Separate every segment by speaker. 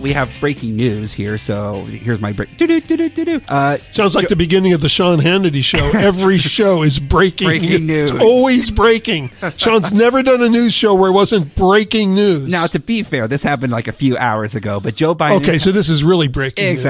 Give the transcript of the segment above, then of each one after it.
Speaker 1: We have breaking news here, so here's my break. Uh,
Speaker 2: Sounds like
Speaker 1: Jo-
Speaker 2: the beginning of the Sean Hannity show. Every show is breaking,
Speaker 1: Breaking news.
Speaker 2: It's always breaking. Sean's never done a news show where it wasn't breaking news.
Speaker 1: now, to be fair, this happened like a few hours ago, but Joe Biden.
Speaker 2: okay, so this is really breaking news.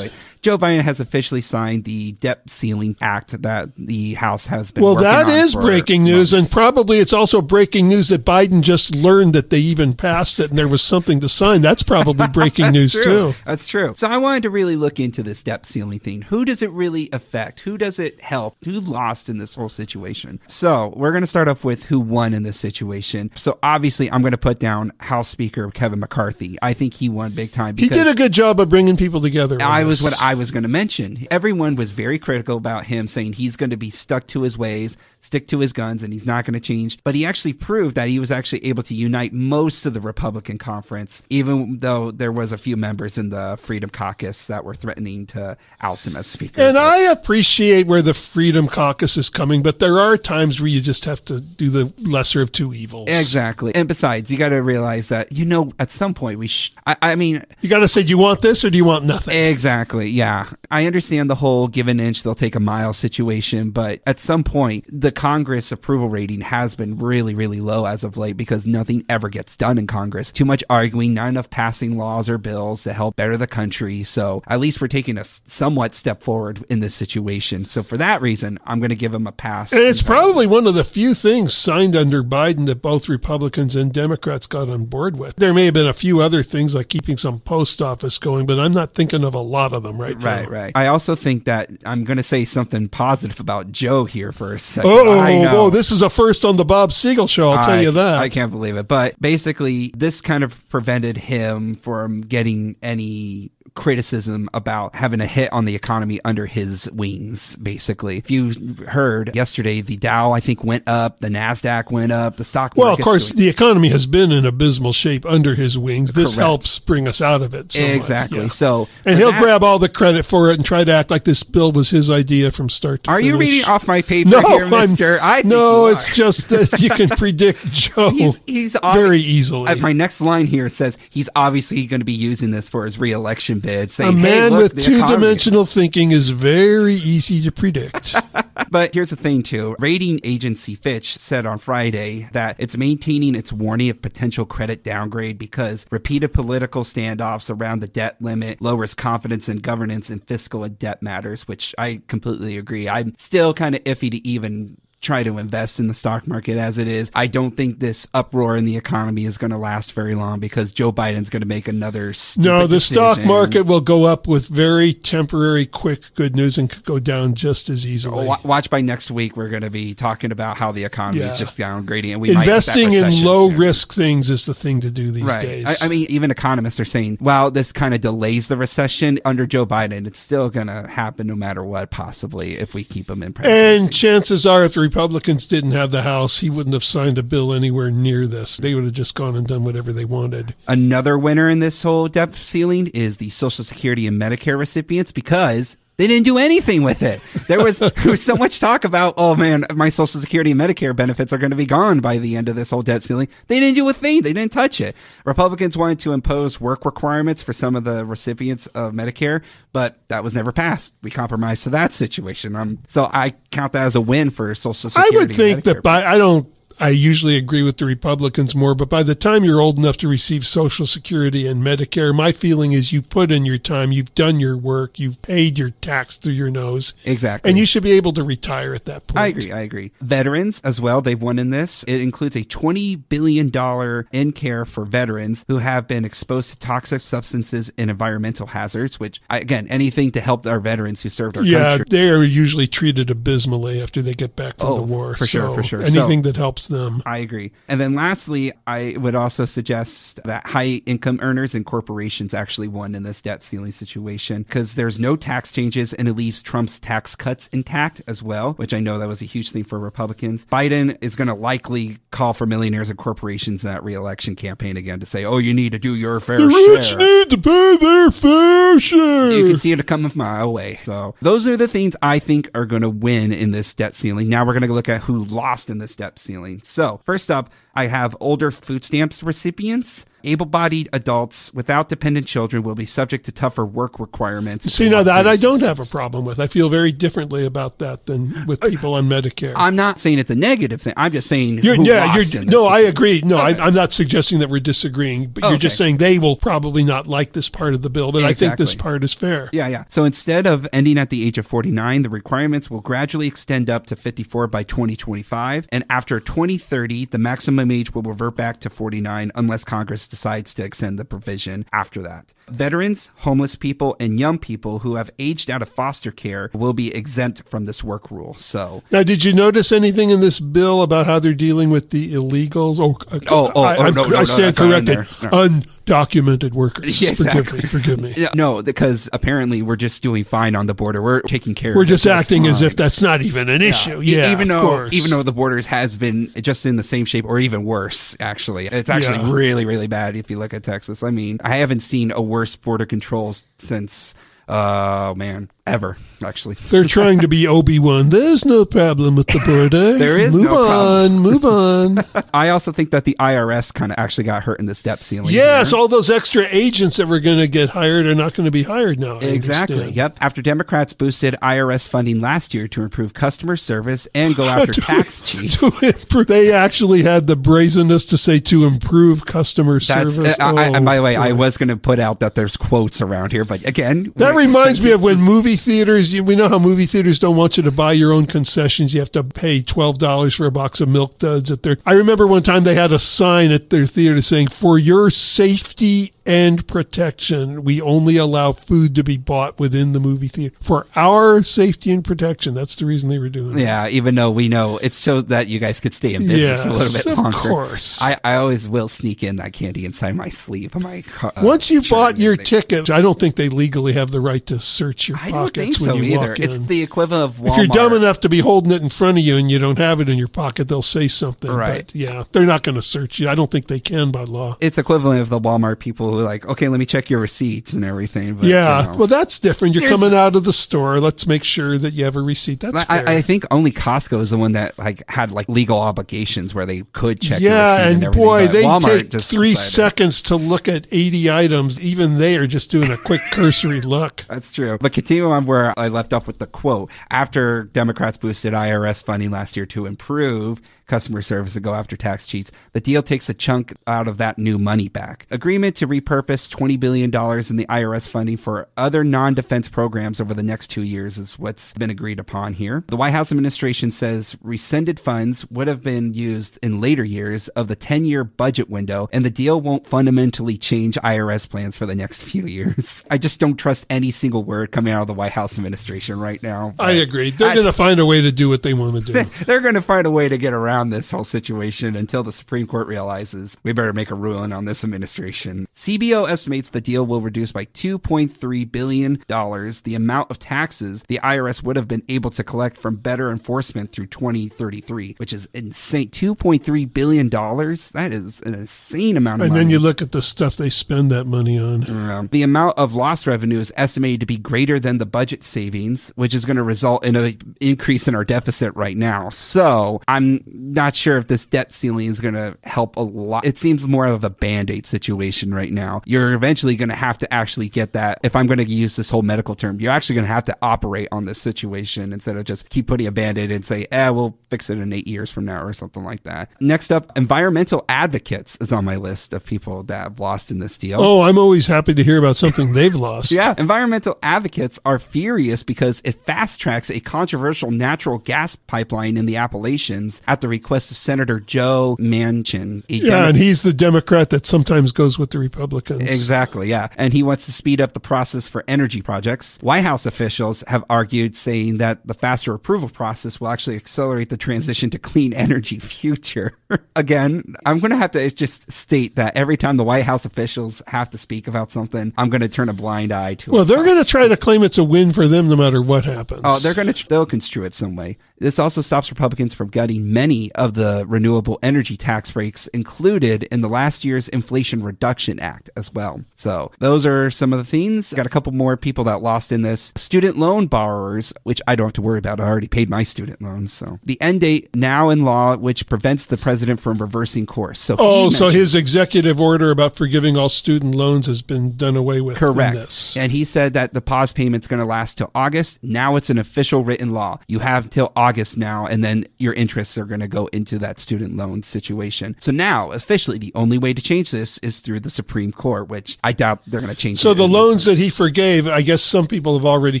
Speaker 1: Joe Biden has officially signed the debt ceiling act that the House has been.
Speaker 2: Well, that is breaking news,
Speaker 1: months.
Speaker 2: and probably it's also breaking news that Biden just learned that they even passed it and there was something to sign. That's probably breaking news
Speaker 1: true.
Speaker 2: too.
Speaker 1: That's true. So I wanted to really look into this debt ceiling thing. Who does it really affect? Who does it help? Who lost in this whole situation? So we're going to start off with who won in this situation. So obviously, I'm going to put down House Speaker Kevin McCarthy. I think he won big time.
Speaker 2: He did a good job of bringing people together.
Speaker 1: I was what I was going to mention. Everyone was very critical about him, saying he's going to be stuck to his ways, stick to his guns, and he's not going to change. But he actually proved that he was actually able to unite most of the Republican conference, even though there was a few members in the Freedom Caucus that were threatening to oust him as Speaker.
Speaker 2: And I appreciate where the Freedom Caucus is coming, but there are times where you just have to do the lesser of two evils.
Speaker 1: Exactly. And besides, you got to realize that, you know, at some point we sh- I, I mean,
Speaker 2: You got to say, do you want this or do you want nothing?
Speaker 1: Exactly. Yeah. I understand the whole give an inch, they'll take a mile situation, but at some point, the Congress approval rating has been really, really low as of late because nothing ever gets done in Congress. Too much arguing, not enough passing laws or bills to help better the country. So at least we're taking a somewhat step forward in this situation. So for that reason, I'm going to give him a pass.
Speaker 2: And it's probably one of the few things signed under Biden that both Republicans and Democrats got on board with. There may have been a few other things like keeping some post office going, but I'm not thinking of a lot of them right,
Speaker 1: Right,
Speaker 2: now.
Speaker 1: right. I also think that I'm going to say something positive about Joe here for a second.
Speaker 2: Oh,
Speaker 1: I
Speaker 2: whoa, this is a first on the Bob Siegel show, I'll tell you that.
Speaker 1: I can't believe it. But basically, this kind of prevented him from getting any criticism about having a hit on the economy under his wings basically if you heard yesterday the dow i think went up the nasdaq went up the stock
Speaker 2: well, of course,
Speaker 1: doing-
Speaker 2: the economy has been in abysmal shape under his wings. This
Speaker 1: Correct.
Speaker 2: helps bring us out of it. somewhat,
Speaker 1: exactly
Speaker 2: yeah.
Speaker 1: so
Speaker 2: and he'll
Speaker 1: that-
Speaker 2: grab all the credit for it and try to act like this bill was his idea from start to
Speaker 1: are
Speaker 2: finish.
Speaker 1: Are you reading off my paper
Speaker 2: No,
Speaker 1: here mister i
Speaker 2: no, it's just that you can predict Joe
Speaker 1: He's, he's obvi-
Speaker 2: very easily.
Speaker 1: Uh, My next line here says he's obviously going to be using this for his reelection Saying,
Speaker 2: a
Speaker 1: hey,
Speaker 2: man
Speaker 1: look,
Speaker 2: with two dimensional thinking is very easy to predict.
Speaker 1: But here's the thing, too. Rating agency Fitch said on Friday that it's maintaining its warning of potential credit downgrade because repeated political standoffs around the debt limit lowers confidence in governance and fiscal and debt matters, which I completely agree. I'm still kind of iffy to even try to invest in the stock market as it is. I don't think this uproar in the economy is going to last very long because Joe Biden's going to make another
Speaker 2: no, the stock market will go up with very temporary, quick good news and could go down just as easily.
Speaker 1: Wa- Watch by next week, we're going to be talking about how the economy
Speaker 2: Yeah.
Speaker 1: is just downgrading, and we might hit that
Speaker 2: Investing in low
Speaker 1: soon.
Speaker 2: risk things is the thing to do these
Speaker 1: Right.
Speaker 2: days.
Speaker 1: I, I mean, even economists are saying, "Wow, this kind of delays the recession under Joe Biden. It's still going to happen no matter what, possibly if we keep him in presidency."
Speaker 2: and chances are, if the Republicans didn't have the House, he wouldn't have signed a bill anywhere near this. They would have just gone and done whatever they wanted.
Speaker 1: Another winner in this whole debt ceiling is the Social Security and Medicare recipients because they didn't do anything with it. There was, there was so much talk about, oh man, my Social Security and Medicare benefits are going to be gone by the end of this whole debt ceiling. They didn't do a thing. They didn't touch it. Republicans wanted to impose work requirements for some of the recipients of Medicare, but that was never passed. We compromised to that situation. Um, so I count that as a win for Social Security.
Speaker 2: I
Speaker 1: would
Speaker 2: think that I don't I usually agree with the Republicans more, but by the time you're old enough to receive Social Security and Medicare, my feeling is you put in your time, you've done your work, you've paid your tax through your nose.
Speaker 1: Exactly.
Speaker 2: And you should be able to retire at that point.
Speaker 1: I agree. I agree. Veterans as well. They've won in this. It includes a twenty billion dollar in care for veterans who have been exposed to toxic substances and environmental hazards. Which, again, anything to help our veterans who served our
Speaker 2: Yeah,
Speaker 1: country.
Speaker 2: Yeah, they are usually treated abysmally after they get back from
Speaker 1: Oh,
Speaker 2: the war.
Speaker 1: for sure, for sure.
Speaker 2: Anything
Speaker 1: So-
Speaker 2: that helps helps them.
Speaker 1: I agree. And then lastly, I would also suggest that high income earners and corporations actually won in this debt ceiling situation because there's no tax changes and it leaves Trump's tax cuts intact as well, which I know that was a huge thing for Republicans. Biden is going to likely call for millionaires and corporations in that reelection campaign again to say, oh, you need to do your fair
Speaker 2: The
Speaker 1: share.
Speaker 2: rich need to pay their fair share.
Speaker 1: You can see it come a mile away. So those are the things I think are going to win in this debt ceiling. Now we're going to look at who lost in this debt ceiling. So first up, I have older food stamps recipients. Able-bodied adults without dependent children will be subject to tougher work requirements.
Speaker 2: See, now that I don't have a problem with. I feel very differently about that than with uh, people on Medicare.
Speaker 1: I'm not saying it's a negative thing. I'm just saying
Speaker 2: You're, yeah, you're, no, I agree. No, I, I'm not suggesting that we're disagreeing, but you're just saying they will probably not like this part of the bill. But I think this part is fair.
Speaker 1: Yeah, yeah. So instead of ending at the age of 49, the requirements will gradually extend up to 54 by 2025. And after 2030, the maximum age will revert back to 49 unless Congress decides to extend the provision after that. Veterans, homeless people, and young people who have aged out of foster care will be exempt from this work rule. So
Speaker 2: Now, did you notice anything in this bill about how they're dealing with the illegals? Oh, uh,
Speaker 1: Oh, oh,
Speaker 2: I,
Speaker 1: oh, no, no,
Speaker 2: I stand
Speaker 1: in
Speaker 2: corrected.
Speaker 1: No.
Speaker 2: Undocumented workers.
Speaker 1: Yeah, exactly.
Speaker 2: Forgive me. Forgive me.
Speaker 1: Yeah, no, because apparently we're just doing fine on the border. We're taking care
Speaker 2: We're
Speaker 1: of
Speaker 2: just acting as if that's not even an issue.
Speaker 1: E-
Speaker 2: Yeah,
Speaker 1: even though
Speaker 2: course.
Speaker 1: even though the borders has been just in the same shape or even worse, actually, it's actually
Speaker 2: Yeah.
Speaker 1: really really bad if you look at Texas. I mean, I haven't seen a worse border controls since. Oh man, ever actually.
Speaker 2: They're trying to be Obi Wan. There's no problem with the border.
Speaker 1: There is
Speaker 2: move
Speaker 1: no
Speaker 2: on, move on.
Speaker 1: I also think that the IRS kind of actually got hurt in the debt ceiling.
Speaker 2: yes,
Speaker 1: here.
Speaker 2: all those extra agents that were going to get hired are not going to be hired now. I
Speaker 1: Exactly.
Speaker 2: understand.
Speaker 1: Yep. After Democrats boosted IRS funding last year to improve customer service and go after tax cheats.
Speaker 2: to improve- they actually had the brazenness to say to improve customer
Speaker 1: That's,
Speaker 2: service.
Speaker 1: uh, I,
Speaker 2: Oh,
Speaker 1: and by the way, I was going to put out that there's quotes around here, but again,
Speaker 2: That reminds me of when movie theaters, we know how movie theaters don't want you to buy your own concessions. You have to pay $12 for a box of milk duds at their. I remember one time they had a sign at their theater saying, for your safety and protection, we only allow food to be bought within the movie theater. For our safety and protection. That's the reason they were doing it.
Speaker 1: Yeah, even though we know it's so that you guys could stay in business a little bit
Speaker 2: of
Speaker 1: longer.
Speaker 2: course.
Speaker 1: I, I always will sneak in that candy inside my sleeve my. Uh,
Speaker 2: Once you've bought your
Speaker 1: everything.
Speaker 2: ticket, I don't think they legally have the right to search your
Speaker 1: I don't think
Speaker 2: pockets
Speaker 1: so
Speaker 2: when you
Speaker 1: either.
Speaker 2: walk
Speaker 1: It's the equivalent of Walmart.
Speaker 2: If you're dumb enough to be holding it in front of you and you don't have it in your pocket, they'll say something.
Speaker 1: Right.
Speaker 2: But yeah, they're not going to search you. I don't think they can by law.
Speaker 1: it's equivalent of the Walmart people like, okay, let me check your receipts and everything. But,
Speaker 2: yeah.
Speaker 1: you know.
Speaker 2: Well, that's different. You're
Speaker 1: There's-
Speaker 2: coming out of the store. Let's make sure that you have a receipt. That's.
Speaker 1: I, I think only Costco is the one that like had like legal obligations where they could check.
Speaker 2: yeah, and,
Speaker 1: and,
Speaker 2: boy, they
Speaker 1: Walmart
Speaker 2: take three
Speaker 1: decided-
Speaker 2: seconds to look at 80 items. Even they are just doing a quick cursory look.
Speaker 1: That's true. But continuing on where I left off with the quote, after Democrats boosted IRS funding last year to improve customer service and go after tax cheats, the deal takes a chunk out of that new money back. Agreement to repurpose $20 billion in the IRS funding for other non defense programs over the next two years is what's been agreed upon here. The White House administration says rescinded funds would have been used in later years of the 10 year budget window, and the deal won't fundamentally change IRS plans for the next few years. I just don't trust any single word coming out of the White House administration right now.
Speaker 2: I agree. They're going to find a way to do what they want to do.
Speaker 1: they're going to find a way to get around this whole situation until the Supreme Court realizes we better make a ruling on this administration. CBO estimates the deal will reduce by $2.3 billion the amount of taxes the IRS would have been able to collect from better enforcement through 2033, which is insane. $2.3 billion? That is an insane amount of
Speaker 2: And
Speaker 1: money.
Speaker 2: then you look at the stuff they spend that money on.
Speaker 1: Um, the amount of lost revenue is estimated to be greater than the budget savings, which is going to result in an increase in our deficit right now. So I'm not sure if this debt ceiling is going to help a lot. It seems more of a band aid situation right now. You're eventually going to have to actually get that. If I'm going to use this whole medical term, you're actually going to have to operate on this situation instead of just keep putting a band aid and say, eh, we'll fix it in eight years from now or something like that. Next up, environmental advocates is on my list of people that have lost in this deal.
Speaker 2: Oh, I'm always happy to hear about something they've lost.
Speaker 1: Yeah, environmental advocates are furious because it fast tracks a controversial natural gas pipeline in the Appalachians at the request of Senator Joe Manchin.
Speaker 2: Yeah, and he's the Democrat that sometimes goes with the Republicans.
Speaker 1: Exactly, yeah. And he wants to speed up the process for energy projects. White House officials have argued, saying that the faster approval process will actually accelerate the transition to clean energy future. Again, I'm going to have to just state that every time the White House officials have to speak about something, I'm going to turn a blind eye to it.
Speaker 2: Well, they're going to try to claim it's a win for them no matter what happens.
Speaker 1: Oh, they're going to they'll construe it some way. This also stops Republicans from gutting many of the renewable energy tax breaks included in the last year's Inflation Reduction Act as well. So those are some of the things. Got a couple more people that lost in this. Student loan borrowers, which I don't have to worry about. I already paid my student loans. So the end date now in law, which prevents the president from reversing course. So
Speaker 2: Oh, so his executive order about forgiving all student loans has been done away with.
Speaker 1: Correct.
Speaker 2: this.
Speaker 1: And he said that the pause payment's going to last till August. Now it's an official written law. You have till August now, and then your interests are going to go into that student loan situation. So now, officially, the only way to change this is through the Supreme Court, which I doubt they're going to change.
Speaker 2: So the loans that he forgave, I guess some people have already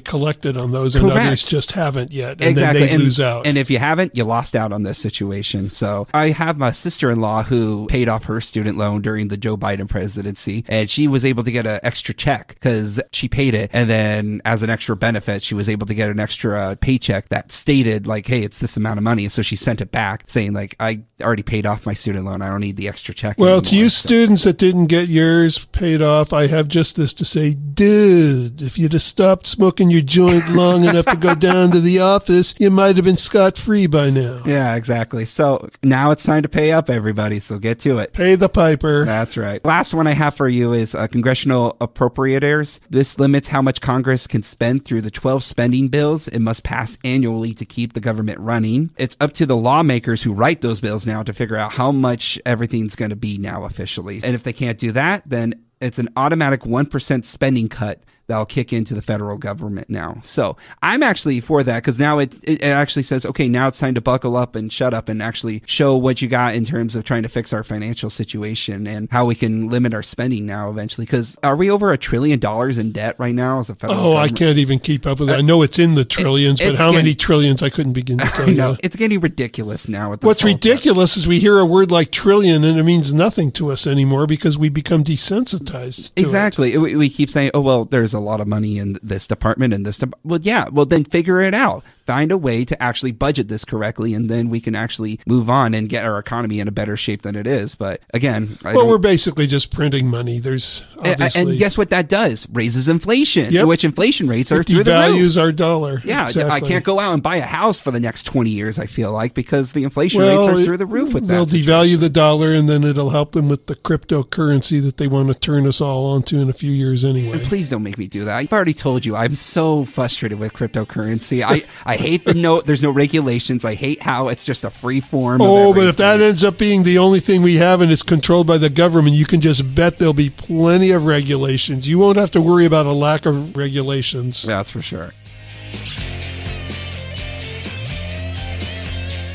Speaker 2: collected on those, and
Speaker 1: Correct.
Speaker 2: others just haven't yet, and
Speaker 1: exactly.
Speaker 2: then they
Speaker 1: and,
Speaker 2: lose out.
Speaker 1: And if you haven't, you lost out on this situation. So I have my sister-in-law who paid off her student loan during the Joe Biden presidency, and she was able to get an extra check because she paid it, and then as an extra benefit, she was able to get an extra paycheck that stated like, "Hey, it's this amount of money." So she sent it back, saying like, "I already paid off my student loan. I don't need the extra check."
Speaker 2: well, to you
Speaker 1: So-
Speaker 2: students that didn't get yours paid off, I have just this to say, dude, if you'd have stopped smoking your joint long enough to go down to the office, you might have been scot free by now.
Speaker 1: Yeah, exactly. So now it's time to pay up, everybody. So get to it.
Speaker 2: Pay the piper.
Speaker 1: That's right. Last one I have for you is uh, congressional appropriators. This limits how much Congress can spend through the 12 spending bills it must pass annually to keep the government running. It's up to the lawmakers who write those bills now to figure out how much everything's going to be now officially. And if they can't do that, then it's an automatic 1% spending cut that'll kick into the federal government now. So I'm actually for that because now it, it actually says, okay, now it's time to buckle up and shut up and actually show what you got in terms of trying to fix our financial situation and how we can limit our spending now eventually. Because are we over a trillion dollars in debt right now as a federal
Speaker 2: Oh, I can't even keep up with it. Uh, I know it's in the trillions, but
Speaker 1: it's
Speaker 2: how many trillions I couldn't begin to tell you.
Speaker 1: it's getting ridiculous now.
Speaker 2: What's ridiculous is we hear a word like trillion and it means nothing to us anymore because we become desensitized to it.
Speaker 1: Exactly. We, we keep saying, "Oh well, there's a lot of money in this department and this." De-. Well, yeah. Well, then figure it out. Find a way to actually budget this correctly, and then we can actually move on and get our economy in a better shape than it is. But again, I
Speaker 2: Well, we're basically just printing money. There's obviously
Speaker 1: and guess what that does? Raises inflation,
Speaker 2: Yep.
Speaker 1: which inflation rates are
Speaker 2: it
Speaker 1: through the roof.
Speaker 2: devalues our dollar.
Speaker 1: Yeah, I can't go out and buy a house for the next twenty years. I feel like because the inflation
Speaker 2: Well,
Speaker 1: rates are through the roof with
Speaker 2: they'll
Speaker 1: that.
Speaker 2: devalue the dollar, and then it'll help them with the cryptocurrency that they want to turn us all onto in a few years anyway.
Speaker 1: And please don't make me do that. I've already told you I'm so frustrated with cryptocurrency. I, I hate the no there's no regulations. I hate how it's just a free form. of
Speaker 2: Oh, but if that ends up being the only thing we have and it's controlled by the government, you can just bet there'll be plenty of regulations. You won't have to worry about a lack of regulations.
Speaker 1: that's for sure.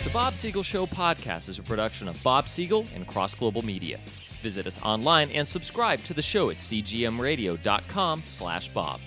Speaker 3: The Bob Siegel Show podcast is a production of Bob Siegel and Cross Global Media. Visit us online and subscribe to the show at cgmradio.com slash bob.